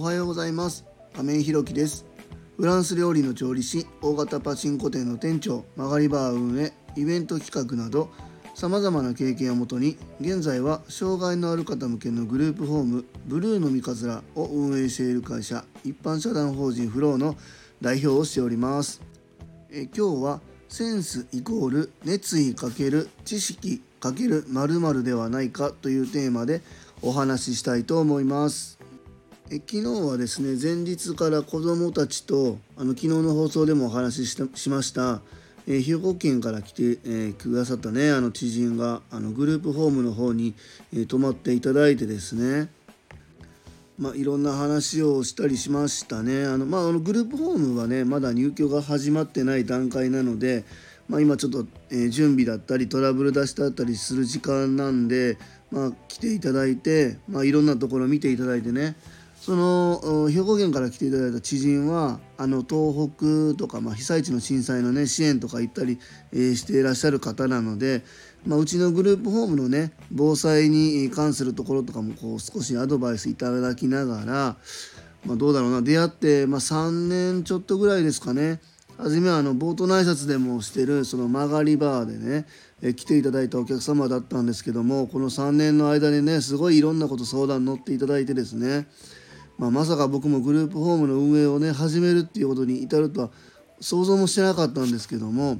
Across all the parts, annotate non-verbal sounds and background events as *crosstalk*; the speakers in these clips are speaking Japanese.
おはようございます。亀井ひろきです。フランス料理の調理師大型パチンコ店の店長曲がりバー運営イベント企画などさまざまな経験をもとに現在は障害のある方向けのグループホームブルーの三日面を運営している会社一般社団法人フローの代表をしております。え今日はセンスイコール熱意かける知識かける〇〇ではないかというテーマでお話ししたいと思います。え昨日はですね前日から子どもたちとあの昨日の放送でもお話ししましたえ、兵庫県から来て、え、くださったねあの知人があのグループホームの方に、え、泊まっていただいてですね。まあ、いろんな話をしたりしましたね。あの、まあ、あのグループホームはねまだ入居が始まってない段階なので、まあ、今ちょっと、え、準備だったりトラブル出しだったりする時間なんで、まあ、来ていただいて、まあ、いろんなところ見ていただいてね。その兵庫県から来ていただいた知人はあの東北とか、まあ、被災地の震災のね支援とか行ったり、えー、していらっしゃる方なので、まあ、うちのグループホームのね防災に関するところとかもこう少しアドバイスいただきながら、まあ、どうだろうな。出会って、まあ、3年ちょっとぐらいですかね。初めはあの冒頭の挨拶でもしてるその曲がりバーでねえ来ていただいたお客様だったんですけどもこの3年の間にねすごいいろんなこと相談乗っていただいてですねまあ、まさか僕もグループホームの運営をね始めるっていうことに至るとは想像もしてなかったんですけども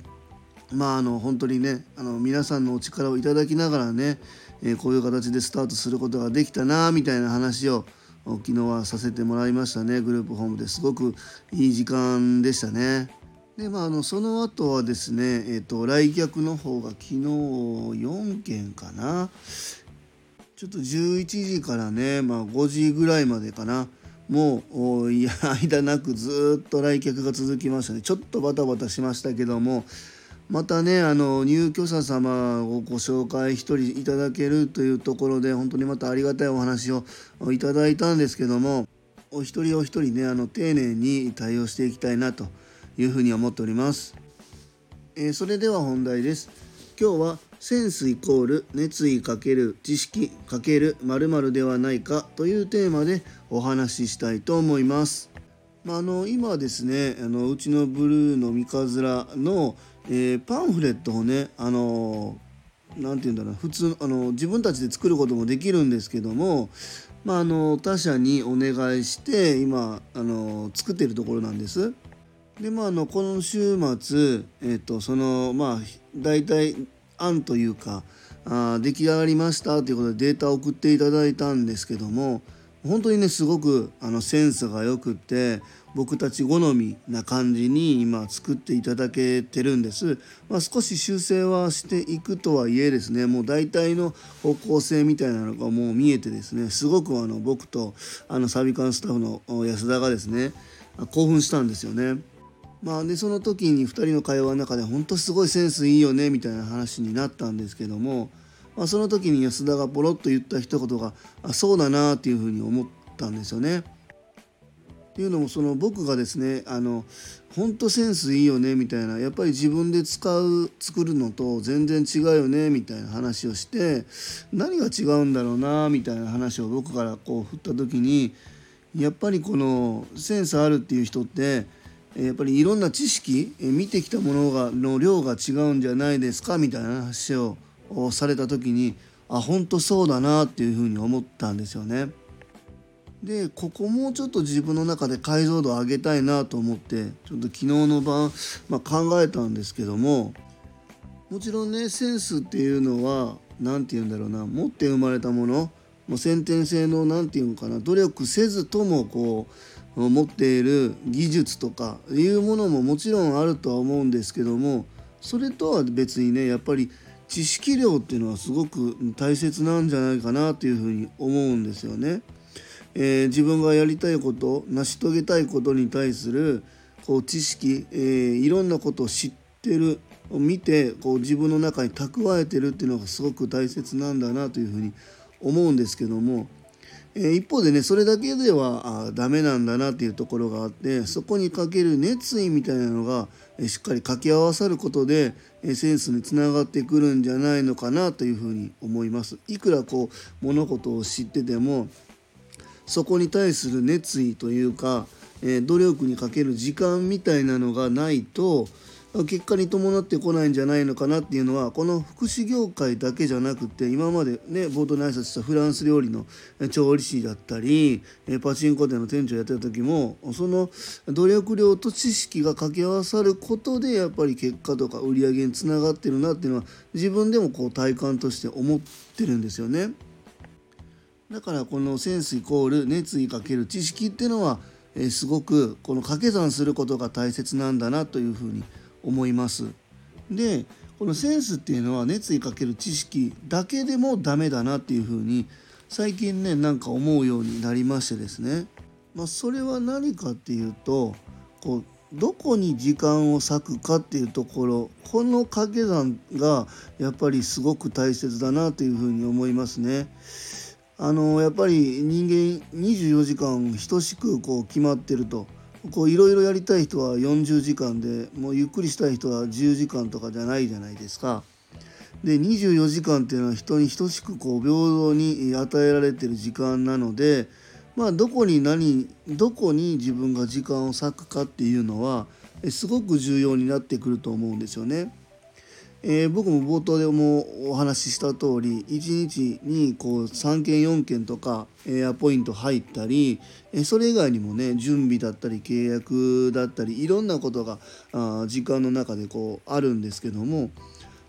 まああの本当にねあの皆さんのお力をいただきながらね、えー、こういう形でスタートすることができたなみたいな話を昨日はさせてもらいましたね。グループホームで。すごくいい時間でしたね。でまあ、あのその後はですね、えーと、来客の方が昨日4件かな、ちょっと11時からね、まあ、5時ぐらいまでかなもういや *laughs* 間なくずっと来客が続きましたねちょっとバタバタしましたけどもまたねあの入居者様をご紹介一人いただけるというところで本当にまたありがたいお話をいただいたんですけどもお一人お一人ねあの丁寧に対応していきたいなというふうに思っております。えー、それでは本題です。今日はセンスイコール熱意かける知識かける〇〇ではないかというテーマでお話ししたいと思います。まあ、あの今ですねあのうちのブルーの三日面の、えー、パンフレットをねあの何て言うんだろう普通あの自分たちで作ることもできるんですけども、まあ、あの他社にお願いして今あの作っているところなんです。でまあ、あのこの週末、えーとそのまあ大体案というかあ出来上がりましたということでデータを送っていただいたんですけども本当にねすごくあのセンスがよくって僕たち好みな感じに今作っていただけてるんです、まあ、少し修正はしていくとはいえですねもう大体の方向性みたいなのがもう見えてですねすごくあの僕とあのサビカンスタッフの安田がですね興奮したんですよね。まあでその時に2人の会話の中で本当すごいセンスいいよねみたいな話になったんですけども、まあ、その時に安田がポロッと言った一言があそうだなっていうふうに思ったんですよね。っていうのもその僕がですねあの本当センスいいよねみたいなやっぱり自分で使う作るのと全然違うよねみたいな話をして何が違うんだろうなみたいな話を僕からこう振った時にやっぱりこのセンスあるっていう人ってやっぱりいろんな知識見てきたものがの量が違うんじゃないですかみたいな話をされた時にあ本当そうだなっていうふうに思ったんですよね。でここもうちょっと自分の中で解像度を上げたいなと思ってちょっと昨日の晩、まあ、考えたんですけどももちろんねセンスっていうのは何て言うんだろうな持って生まれたものもう先天性の何て言うのかな努力せずともこう持っている技術とかいうものももちろんあるとは思うんですけどもそれとは別にねやっぱり知識量っていうのはすごく大切なんじゃないかなというふうに思うんですよね。えー、自分がやりたいこと成し遂げたいことに対するこう知識、えー、いろんなことを知ってる見てこう自分の中に蓄えてるっていうのがすごく大切なんだなというふうに思うんですけども、えー、一方でねそれだけではあダメなんだなっていうところがあってそこにかける熱意みたいなのが、えー、しっかり掛け合わさることで、えー、センスにつながってくるんじゃないのかなというふうに思います。いくらこう物事を知っててもそこに対する熱意というか、えー、努力にかける時間みたいなのがないと結果に伴ってこないんじゃないのかなっていうのはこの福祉業界だけじゃなくて今までね冒頭に挨拶したフランス料理の調理師だったりパチンコ店の店長やってた時もその努力量と知識が掛け合わさることでやっぱり結果とか売り上げにつながってるなっていうのは自分でもこう体感として思ってるんですよね。だからこのセンスイコール熱意かける知識っていうのはすごくこの掛け算することが大切なんだなというふうに思います。でこのセンスっていうのは熱意かける知識だけでもダメだなっていうふうに最近ねなんか思うようになりましてですね、まあ、それは何かっていうとこうどこに時間を割くかっていうところこの掛け算がやっぱりすごく大切だなというふうに思いますね。あのやっぱり人間24時間等しくこう決まってると。こういろいろやりたい人は40時間でもうゆっくりしたい人は10時間とかじゃないじゃないですか。で24時間っていうのは人に等しくこう平等に与えられてる時間なのでまあどこに何どこに自分が時間を割くかっていうのはすごく重要になってくると思うんですよね。えー、僕も冒頭でもお話しした通り1日にこう3件4件とかエアポイント入ったりそれ以外にもね準備だったり契約だったりいろんなことがあ時間の中でこうあるんですけども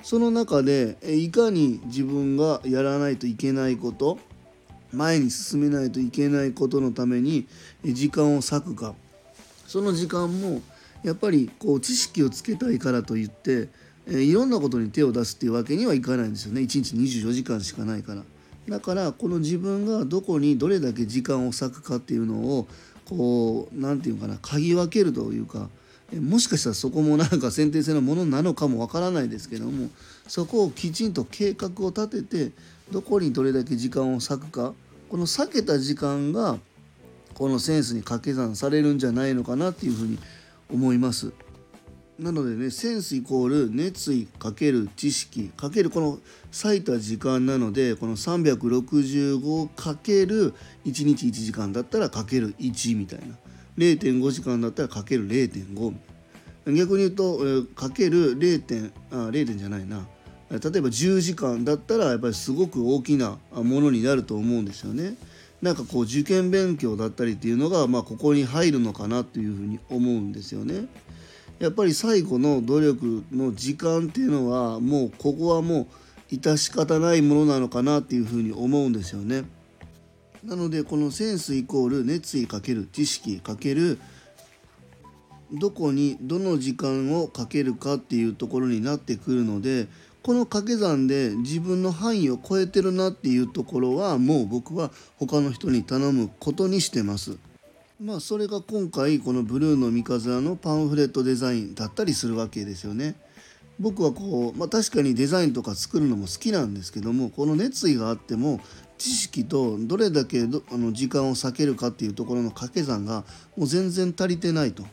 その中でいかに自分がやらないといけないこと前に進めないといけないことのために時間を割くか。その時間もやっぱりこう知識をつけたいからといってえ、いろんなことに手を出すっていうわけにはいかないんですよね1日24時間しかないからだからこの自分がどこにどれだけ時間を割くかっていうのをこう何て言うかな嗅ぎ分けるというかもしかしたらそこもなんか先天性のものなのかもわからないですけどもそこをきちんと計画を立ててどこにどれだけ時間を割くかこの避けた時間がこのセンスに掛け算されるんじゃないのかなっていうふうに思います。なのでねセンスイコール熱意かける知識かけるこの割いた時間なのでこの365かける1日1時間だったらかける1みたいな0.5時間だったらかける0.5逆に言うとかける0点あ0点じゃないな例えば10時間だったらやっぱりすごく大きなものになると思うんですよね。なんかこう受験勉強だったりっていうのがまあここに入るのかなというふうに思うんですよね。やっぱり最後の努力の時間っていうのはもうここはもう致し方ないものなのかなっていうふうに思うんですよね。なのでこのセンスイコール熱意かける知識かけるどこにどの時間をかけるかっていうところになってくるのでこの掛け算で自分の範囲を超えてるなっていうところはもう僕は他の人に頼むことにしてます。まあそれが今回このブルーの三日面のパンフレットデザインだったりするわけですよね。僕はこう、まあ、確かにデザインとか作るのも好きなんですけどもこの熱意があっても知識とどれだけあの時間を割けるかっていうところの掛け算がもう全然足りてないと。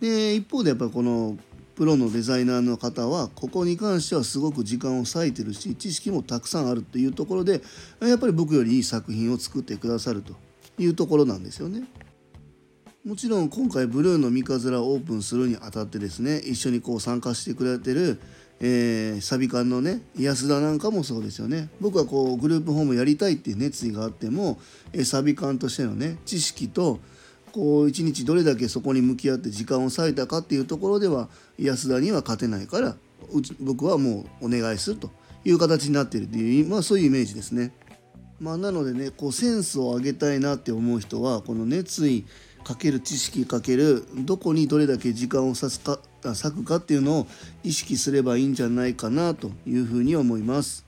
で一方でやっぱりこのプロのデザイナーの方はここに関してはすごく時間を割いてるし知識もたくさんあるっていうところでやっぱり僕よりいい作品を作ってくださるというところなんですよね。もちろん今回ブルーの三日面をオープンするにあたってですね一緒にこう参加してくれてる、えー、サビ館のね安田なんかもそうですよね僕はこうグループホームやりたいっていう熱意があっても、えー、サビ館としてのね知識とこう一日どれだけそこに向き合って時間を割いたかっていうところでは安田には勝てないから僕はもうお願いするという形になってるっていう、まあ、そういうイメージですね。まあ、なのでねこうセンスを上げたいなって思う人はこの熱意かける知識かけるどこにどれだけ時間を割くか割くかっていうのを意識すればいいんじゃないかなというふうに思います。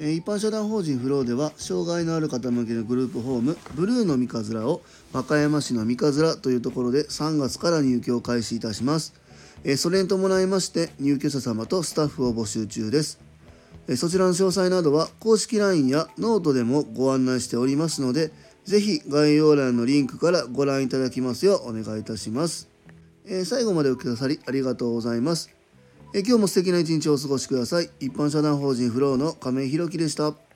一般社団法人フローでは障害のある方向けのグループホームブルーの三日面を和歌山市の三日面というところで3月から入居を開始いたします。それに伴いまして入居者様とスタッフを募集中です。そちらの詳細などは公式 LINE やノートでもご案内しておりますのでぜひ概要欄のリンクからご覧いただきますようお願いいたします。えー、最後までお聞きくださりありがとうございます。えー、今日も素敵な一日をお過ごしください。一般社団法人フローの亀井宏樹でした。